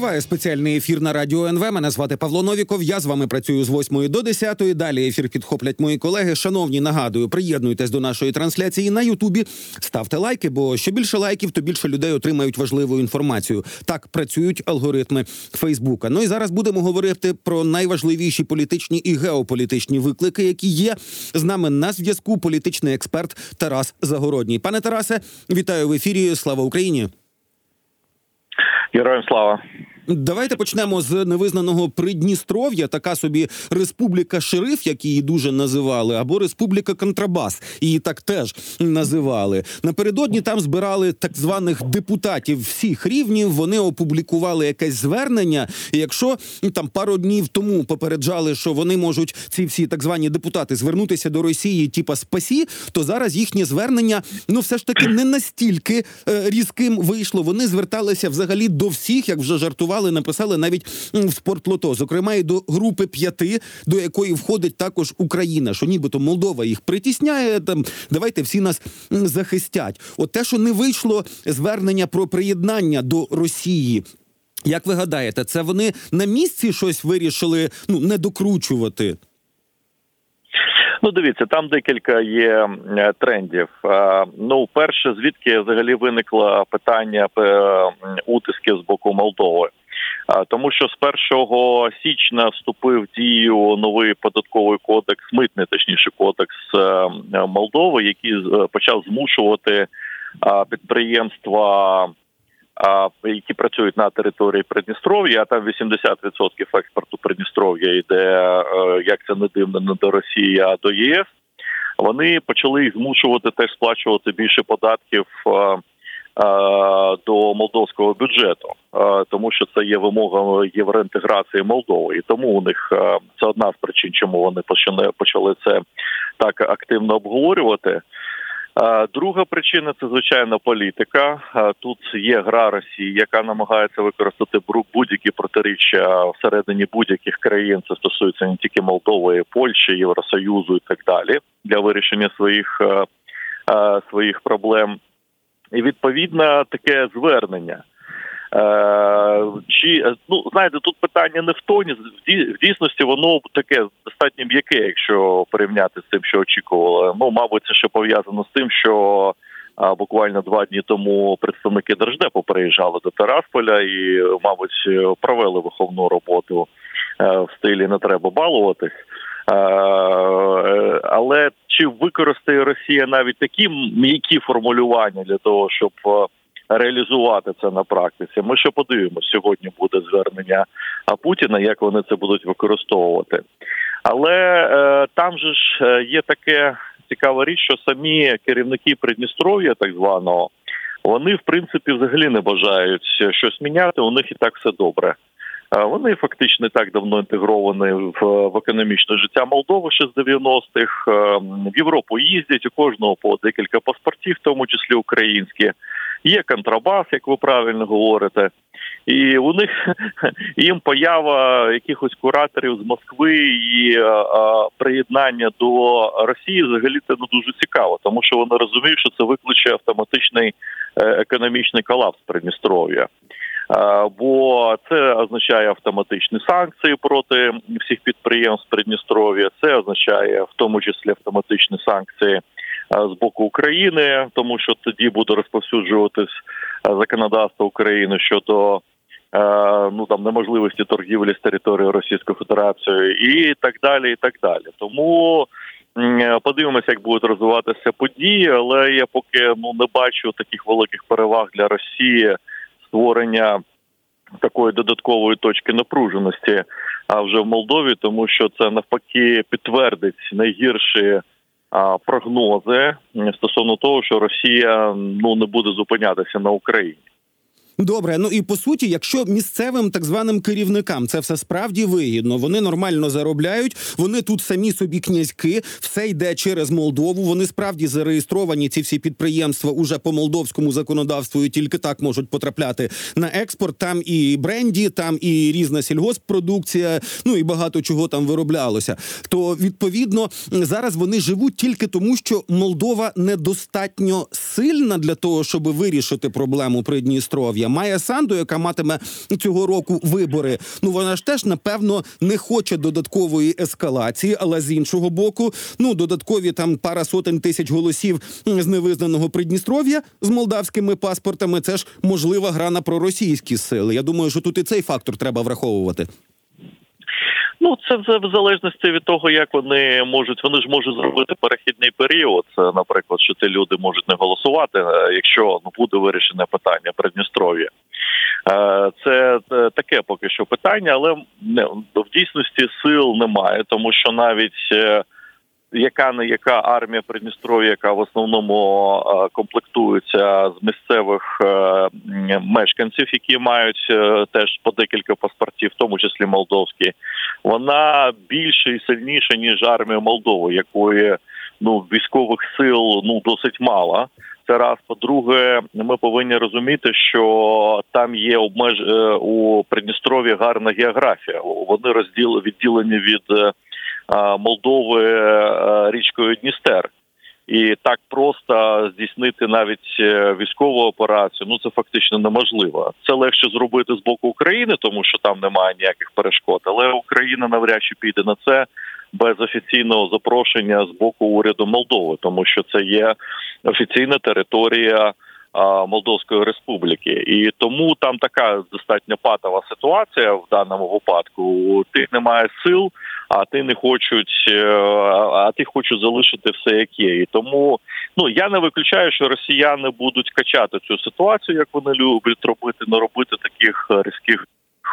Триває спеціальний ефір на радіо НВ. Мене звати Павло Новіков. Я з вами працюю з 8 до 10. Далі ефір підхоплять мої колеги. Шановні, нагадую, приєднуйтесь до нашої трансляції на Ютубі. Ставте лайки, бо що більше лайків, то більше людей отримають важливу інформацію. Так працюють алгоритми Фейсбука. Ну і зараз будемо говорити про найважливіші політичні і геополітичні виклики, які є з нами на зв'язку. Політичний експерт Тарас Загородній. Пане Тарасе, вітаю в ефірі. Слава Україні. Героям слава. Давайте почнемо з невизнаного Придністров'я, така собі республіка шериф, як її дуже називали, або республіка Контрабас, її так теж називали. Напередодні там збирали так званих депутатів всіх рівнів. Вони опублікували якесь звернення. І Якщо ну, там пару днів тому попереджали, що вони можуть ці всі так звані депутати звернутися до Росії, типа спасі, то зараз їхнє звернення ну все ж таки не настільки е, різким вийшло. Вони зверталися взагалі до всіх, як вже жартували написали, написали навіть в спортлото, зокрема і до групи п'яти, до якої входить також Україна, що нібито Молдова їх притісняє. Там давайте всі нас захистять. От те, що не вийшло звернення про приєднання до Росії. Як ви гадаєте, це вони на місці щось вирішили ну не докручувати? Ну, дивіться, там декілька є трендів. Ну, перше, звідки взагалі виникло питання утисків з боку Молдови тому що з 1 січня вступив в дію новий податковий кодекс, митний точніше кодекс е, Молдови, який е, почав змушувати підприємства. Які працюють на території Придністров'я, а там 80% експорту Придністров'я йде, е, як це не дивно, не до Росії, а до ЄС. Вони почали змушувати теж сплачувати більше податків Е, до молдовського бюджету, е, тому що це є вимога євроінтеграції Молдови, і тому у них е, це одна з причин, чому вони почали це так активно обговорювати. Друга причина це звичайно політика. Тут є гра Росії, яка намагається використати будь-які протиріччя всередині будь-яких країн. Це стосується не тільки Молдови, Польщі, Євросоюзу і так далі для вирішення своїх своїх проблем і відповідно таке звернення. Е, Чи ну знаєте, тут питання не в тоні в дійсності воно таке достатньо м'яке, якщо порівняти з тим, що очікували. Ну, мабуть, це ще пов'язано з тим, що а, буквально два дні тому представники держдепу приїжджали до Тарасполя і, мабуть, провели виховну роботу е, в стилі не треба балуватись. Е, але чи використає Росія навіть такі м'які формулювання для того, щоб е, реалізувати це на практиці? Ми ще подивимося, сьогодні буде звернення Путіна, як вони це будуть використовувати. Але е, там же ж є таке цікава річ, що самі керівники Придністров'я, так званого, вони в принципі взагалі не бажають щось міняти. У них і так все добре. Вони фактично так давно інтегровані в, в економічне життя Молдови ще з 90-х. В Європу їздять у кожного по декілька паспортів, в тому числі українські. Є контрабас, як ви правильно говорите, і у них їм поява якихось кураторів з Москви і а, приєднання до Росії взагалі це не дуже цікаво, тому що вони розуміють, що це викличе автоматичний е, економічний колапс Придністров'я. Бо це означає автоматичні санкції проти всіх підприємств Придністров'я. Це означає в тому числі автоматичні санкції з боку України, тому що тоді буде розповсюджуватись законодавство України щодо. Ну там неможливості торгівлі з території Російської Федерації і так далі, і так далі. Тому подивимося, як будуть розвиватися події, але я поки ну не бачу таких великих переваг для Росії створення такої додаткової точки напруженості, а вже в Молдові, тому що це навпаки підтвердить найгірші прогнози стосовно того, що Росія ну не буде зупинятися на Україні. Добре, ну і по суті, якщо місцевим так званим керівникам це все справді вигідно, вони нормально заробляють, вони тут самі собі князьки, все йде через Молдову. Вони справді зареєстровані. Ці всі підприємства уже по молдовському законодавству і тільки так можуть потрапляти на експорт. Там і бренді, там і різна сільгосппродукція, ну і багато чого там вироблялося. То відповідно зараз вони живуть тільки тому, що Молдова недостатньо сильна для того, щоб вирішити проблему Придністров'я Майя Санду, яка матиме цього року вибори. Ну вона ж теж напевно не хоче додаткової ескалації, але з іншого боку, ну додаткові там пара сотень тисяч голосів з невизнаного Придністров'я з молдавськими паспортами. Це ж можлива гра на проросійські сили. Я думаю, що тут і цей фактор треба враховувати. Ну, це вже в залежності від того, як вони можуть. Вони ж можуть зробити перехідний період. Це, наприклад, що ці люди можуть не голосувати, е, якщо ну буде вирішене питання Придністров'я. Е, Це е, таке поки що питання, але в дійсності сил немає, тому що навіть яка не яка армія Придністров'я, яка в основному е, комплектується з місцевих е, мешканців, які мають е, теж по декілька паспортів, в тому числі молдовські, вона більше і сильніша ніж армія Молдови, якої ну військових сил ну досить мало. Це раз. По-друге, ми повинні розуміти, що там є обмеж у Придністров'ї гарна географія. Вони розділ відділені від Молдови е, річкою Дністер. І так просто здійснити навіть е, військову операцію, ну це фактично неможливо. Це легше зробити з боку України, тому що там немає ніяких перешкод. Але Україна навряд чи піде на це без офіційного запрошення з боку уряду Молдови, тому що це є офіційна територія Молдовської республіки, і тому там така достатньо патова ситуація в даному випадку. Ти не немає сил, а ти не хочуть, е, а ти хочуть залишити все як є. І тому ну я не виключаю, що росіяни будуть качати цю ситуацію, як вони люблять робити, не робити таких різких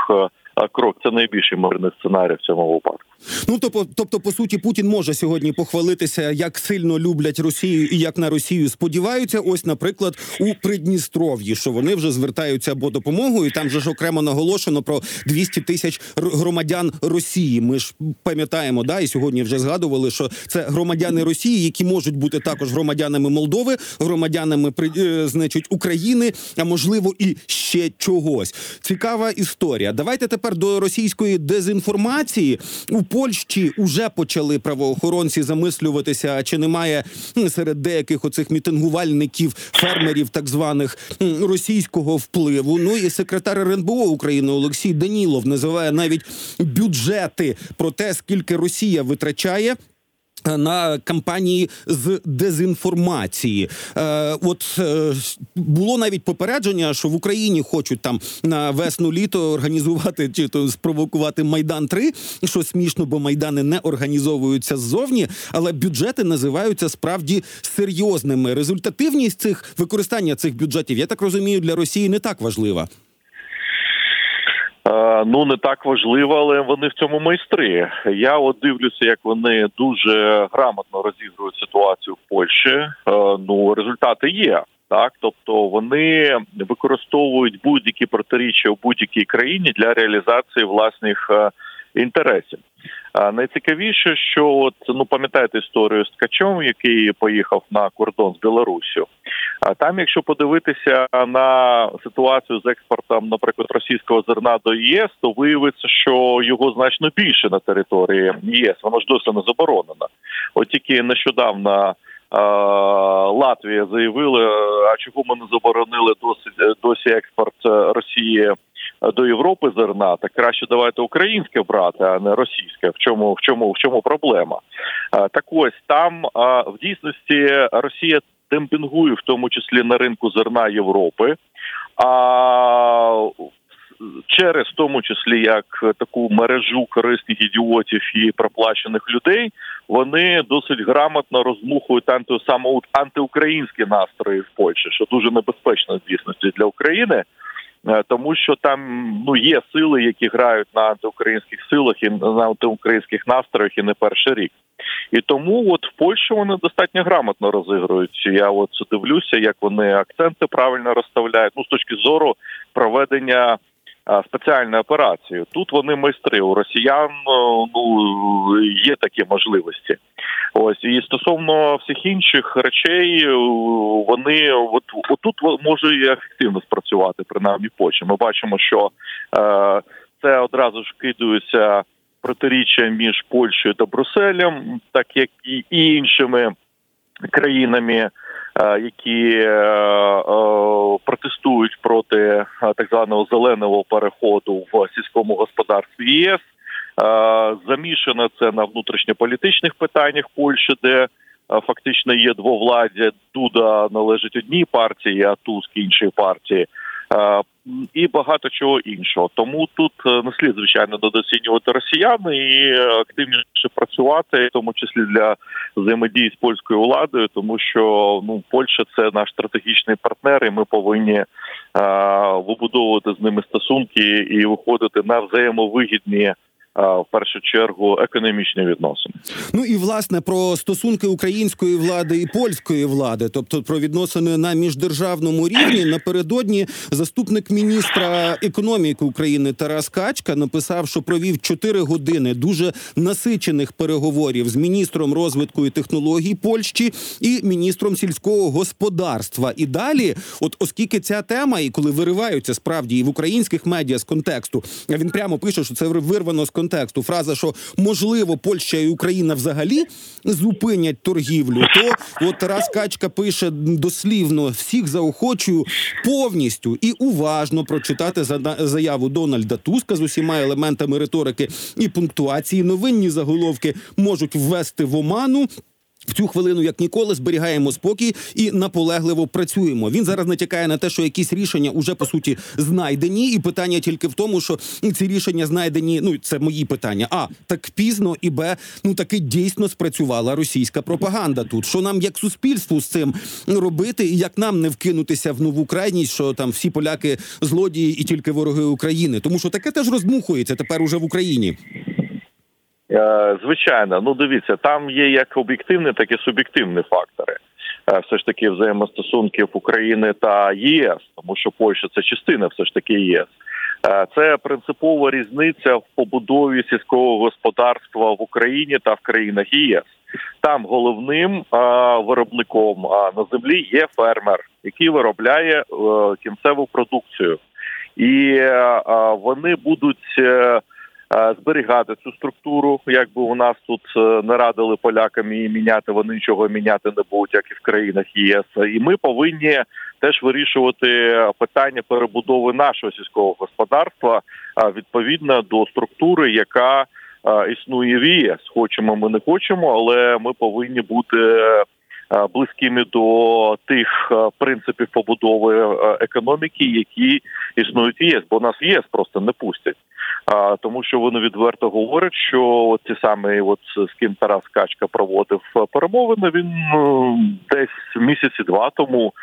е, крок. Це найбільший мирний сценарій в цьому випадку. Ну тобто, тобто, по суті, Путін може сьогодні похвалитися, як сильно люблять Росію і як на Росію сподіваються. Ось, наприклад, у Придністров'ї, що вони вже звертаються або допомогою. Там же ж окремо наголошено про 200 тисяч громадян Росії. Ми ж пам'ятаємо, да, і сьогодні вже згадували, що це громадяни Росії, які можуть бути також громадянами Молдови, громадянами е, значить України, а можливо і ще чогось. Цікава історія. Давайте тепер до російської дезінформації у Польщі вже почали правоохоронці замислюватися, чи немає серед деяких оцих мітингувальників, фермерів, так званих російського впливу. Ну і секретар РНБО України Олексій Данілов називає навіть бюджети про те, скільки Росія витрачає. На кампанії з дезінформації, е, от е, було навіть попередження, що в Україні хочуть там на весну літо організувати чи то спровокувати майдан 3 що смішно, бо майдани не організовуються ззовні, але бюджети називаються справді серйозними. Результативність цих використання цих бюджетів, я так розумію, для Росії не так важлива. Е, Ну не так важливо, але вони в цьому майстри. Я от дивлюся, як вони дуже грамотно розігрують ситуацію в Польщі. Е, Ну результати є. Так, тобто вони використовують будь-які протиріччя у будь-якій країні для реалізації власних е, інтересів. Найцікавіше, що от ну пам'ятаєте історію з Ткачом, який поїхав на кордон з Білоруссю. А там, якщо подивитися на ситуацію з експортом, наприклад, російського зерна до ЄС, то виявиться, що його значно більше на території ЄС. Воно ж досі не заборонено. От тільки нещодавно. е, Латвія заявила, а чого ми не заборонили досі досі експорт е, Росії до Європи зерна, так краще давайте українське брати, а не російське. В чому в чому в чому проблема? Е, Так ось там е, в дійсності Росія демпінгує, в тому числі на ринку зерна Європи. А через в тому числі як таку мережу корисних ідіотів і проплачених людей, вони досить грамотно розмухують анти, саме антиукраїнські настрої в Польщі, що дуже небезпечно в дійсності для України. Е, Тому що там ну є сили, які грають на антиукраїнських силах і на антиукраїнських настроях і не перший рік. І тому от в Польщі вони достатньо грамотно розігрують. Я от дивлюся, як вони акценти правильно розставляють. Ну з точки зору проведення а, спеціальної операції. Тут вони майстри. У росіян ну є такі можливості. Ось і стосовно всіх інших речей, вони от отут може і ефективно спрацювати, принаймні Польщі. Ми бачимо, що е, це одразу ж кидаються протиріччя між Польщею та Брюсселем, так як і іншими країнами. які протестують проти так званого зеленого переходу в сільському господарстві ЄС. Замішано це на внутрішньополітичних питаннях Польщі, де фактично є двовладдя. Дуда належить одній партії, а Туск іншій партії. І багато чого іншого, тому тут е, не слід звичайно недооцінювати росіян і активніше працювати, в тому числі для взаємодії з польською владою, тому що ну Польща це наш стратегічний партнер, і ми повинні а, вибудовувати з ними стосунки і виходити на взаємовигідні в першу чергу економічні відносини. Ну і власне про стосунки української влади і польської влади, тобто про відносини на міждержавному рівні, напередодні заступник міністра економіки України Тарас Качка написав, що провів 4 години дуже насичених переговорів з міністром розвитку і технологій Польщі і міністром сільського господарства. І далі, от оскільки ця тема, і коли вириваються справді і в українських медіа з контексту, він прямо пише, що це вирвано з контексту контексту фраза, що можливо Польща і Україна взагалі зупинять торгівлю, то от Тарас Качка пише дослівно всіх заохочую повністю і уважно прочитати заяву Дональда Туска з усіма елементами риторики і пунктуації. Новинні заголовки можуть ввести в оману. В цю хвилину, як ніколи, зберігаємо спокій і наполегливо працюємо. Він зараз натякає на те, що якісь рішення уже по суті знайдені, і питання тільки в тому, що ці рішення знайдені. Ну це мої питання. А так пізно і б, ну таки дійсно спрацювала російська пропаганда. Тут що нам як суспільству з цим робити, і як нам не вкинутися в нову крайність, що там всі поляки злодії і тільки вороги України, тому що таке теж розмухується тепер уже в Україні. Е, звичайно, ну дивіться, там є як об'єктивні, так і суб'єктивні фактори. Е, все ж таки взаємостосунків України та ЄС, тому що Польща це частина, все ж таки ЄС. Е, це принципова різниця в побудові сільського господарства в Україні та в країнах ЄС. Там головним виробником на землі є фермер, який виробляє кінцеву продукцію, і вони будуть. Е, зберігати цю структуру. Якби у нас тут е, не радили полякам її міняти, вони нічого міняти не будуть, як і в країнах ЄС. І ми повинні теж вирішувати питання перебудови нашого сільського господарства відповідно до структури, яка існує в ЄС. Хочемо, ми не хочемо, але ми повинні бути. Близькими до тих принципів побудови економіки, які існують в ЄС, бо нас в ЄС просто не пустять а тому, що вони відверто говорять, що от ці самі, от з ким Тарас Качка проводив перемовини, він ну, десь місяці два тому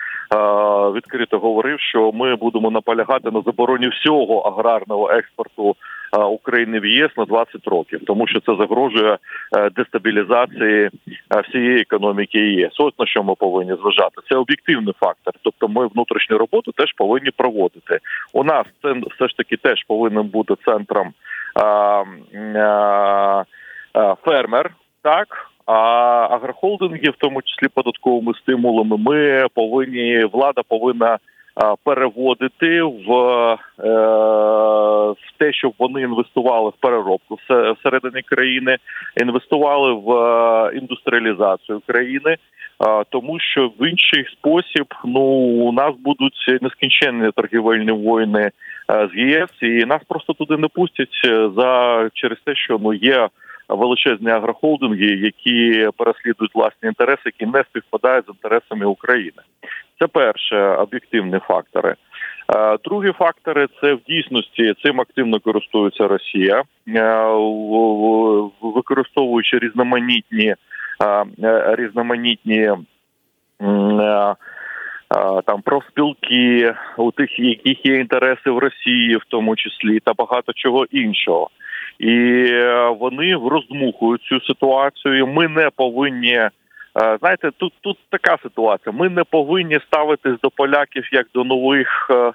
відкрито говорив, що ми будемо наполягати на забороні всього аграрного експорту України в ЄС на 20 років, тому що це загрожує е, дестабілізації е, всієї економіки ЄС. Ось на що ми повинні зважати. Це об'єктивний фактор. Тобто, ми внутрішню роботу теж повинні проводити. У нас це все ж таки теж повинен бути центром фермер, так. А агрохолдинги, в тому числі податковими стимулами, ми повинні влада повинна переводити в е, в те, щоб вони інвестували в переробку всередині країни, інвестували в е, індустріалізацію країни. Тому що в інший спосіб ну у нас будуть нескінченні торгівельні воїни е, з ЄС, і нас просто туди не пустять за через те, що ну є величезні агрохолдинги, які переслідують власні інтереси, які не співпадають з інтересами України. Це перше об'єктивні фактори. Е, другі фактори це в дійсності цим активно користується Росія, е, використовуючи різноманітні е, різноманітні там профспілки, у тих, яких є інтереси в Росії, в тому числі, та багато чого іншого, і вони роздмухують цю ситуацію. Ми не повинні. Е, знаєте, тут тут така ситуація. Ми не повинні ставитись до поляків як до нових е, е,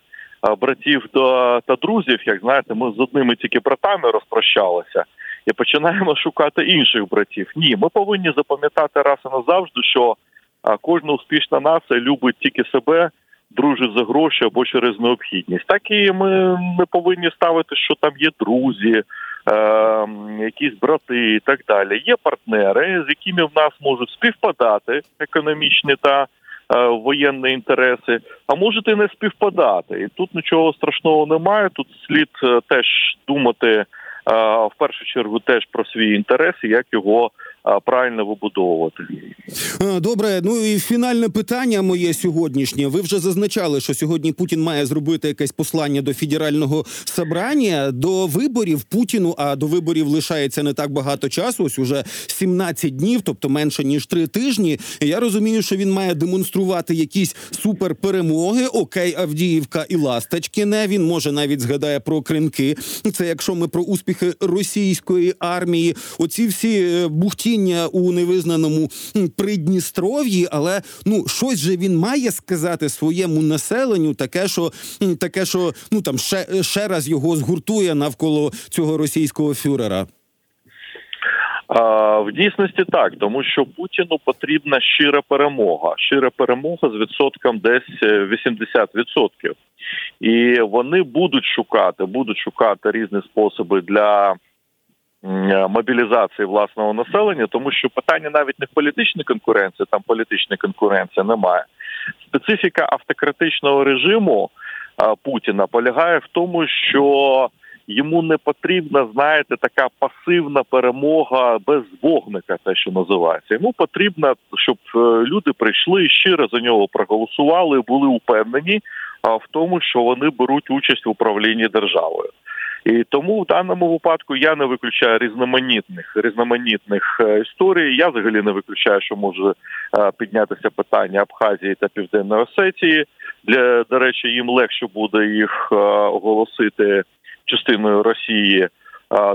братів та друзів. Як знаєте, ми з одними тільки братами розпрощалися і починаємо шукати інших братів. Ні, ми повинні запам'ятати раз і назавжди, що кожна успішна нація любить тільки себе. Дружить за гроші або через необхідність, так і ми не повинні ставити, що там є друзі, е, якісь брати і так далі. Є партнери, з якими в нас можуть співпадати економічні та е, воєнні інтереси, а можуть і не співпадати. І тут нічого страшного немає. Тут слід е, теж думати е, в першу чергу теж про свій інтерес і як його правильно вибудовувати. Добре, ну і фінальне питання моє сьогоднішнє. Ви вже зазначали, що сьогодні Путін має зробити якесь послання до федерального собрання до виборів Путіну. А до виборів лишається не так багато часу. Ось уже 17 днів, тобто менше ніж три тижні. Я розумію, що він має демонструвати якісь суперперемоги. Окей, Авдіївка і Ласточкіне. Він може навіть згадає про кринки. Це якщо ми про успіхи російської армії. Оці всі е, бухтіння у невизнаному Придністров'ї, але ну щось же він має сказати своєму населенню, таке, що таке, що ну там ще, ще раз його згуртує навколо цього російського фюрера. В дійсності так, тому що Путіну потрібна щира перемога. Щира перемога з відсотком десь е, 80%. І вони будуть шукати, будуть шукати різні способи для е, мобілізації власного населення, тому що питання навіть не в політичній конкуренції, там політичної конкуренції немає. Специфіка автократичного режиму Путіна полягає в тому, що йому не потрібна, знаєте, така пасивна перемога без вогника, те, що називається. Йому потрібно, щоб е, люди прийшли щиро за нього проголосували, були упевнені в тому, що вони беруть участь в управлінні державою. І тому в даному випадку я не виключаю різноманітних різноманітних е, історій. Я взагалі не виключаю, що може піднятися питання Абхазії та Південної Осетії. Для до речі, їм легше буде їх е, оголосити частиною Росії,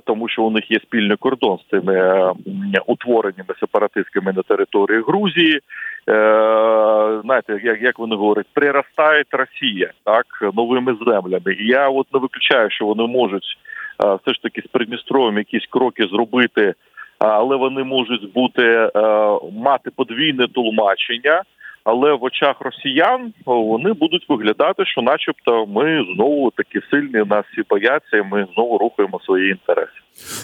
тому що у них є спільний кордон з цими е, утвореннями сепаратистськими на території Грузії. Е, знаєте, як, як вони говорять, приростає Росія так новими землями. І я от не виключаю, що вони можуть е, все ж таки з Придністров'ям якісь кроки зробити, але вони можуть бути мати подвійне тлумачення. Але в очах росіян вони будуть виглядати, що, начебто, ми знову такі сильні, нас всі бояться, і ми знову рухаємо свої інтереси.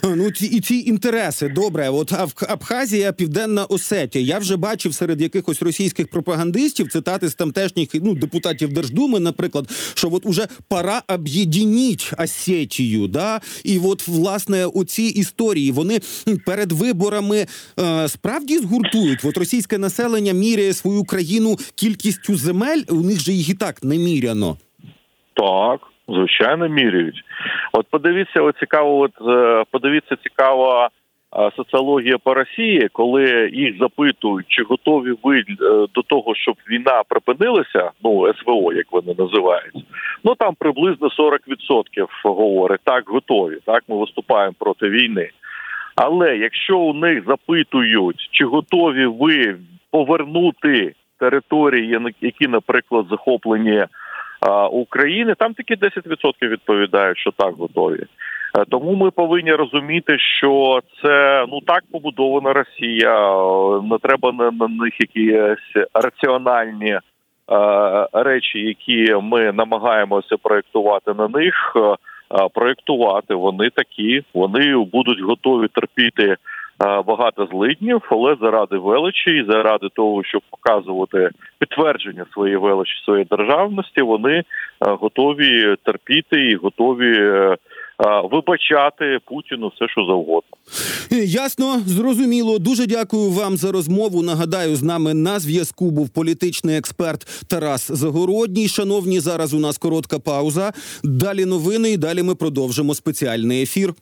Ну ці і ці інтереси добре. От Абх- Абхазія, Південна Осетія. Я вже бачив серед якихось російських пропагандистів цитати з тамтешніх ну депутатів Держдуми, наприклад, що от уже пора об'єдніть Осетію. Да, і от власне оці історії вони перед виборами е, справді згуртують. От російське населення міряє свою країну кількістю земель. У них же їх і так не міряно. Так, звичайно, міряють. От подивіться, от цікаво, от е, подивіться цікава е, соціологія по Росії, коли їх запитують, чи готові ви е, до того, щоб війна припинилася, ну СВО, як вони називають. Ну там приблизно 40% говорить, так готові. Так, ми виступаємо проти війни. Але якщо у них запитують, чи готові ви повернути території, які, наприклад, захоплені України, там тільки 10% відповідають, що так готові. Е, Тому ми повинні розуміти, що це ну так побудована Росія. е, Не треба на, них якісь раціональні е, речі, які ми намагаємося проєктувати на них. е, е, Проєктувати вони такі, вони будуть готові терпіти е, багато злиднів, але заради величі і заради того, щоб показувати підтвердження своєї величі, своєї державності, вони е, готові терпіти і готові е, е, вибачати Путіну все, що завгодно. Е, Ясно, зрозуміло. Дуже дякую вам за розмову. Нагадаю, з нами на зв'язку був політичний експерт Тарас Загородній. Шановні, зараз у нас коротка пауза. Далі новини, і далі ми продовжимо спеціальний ефір.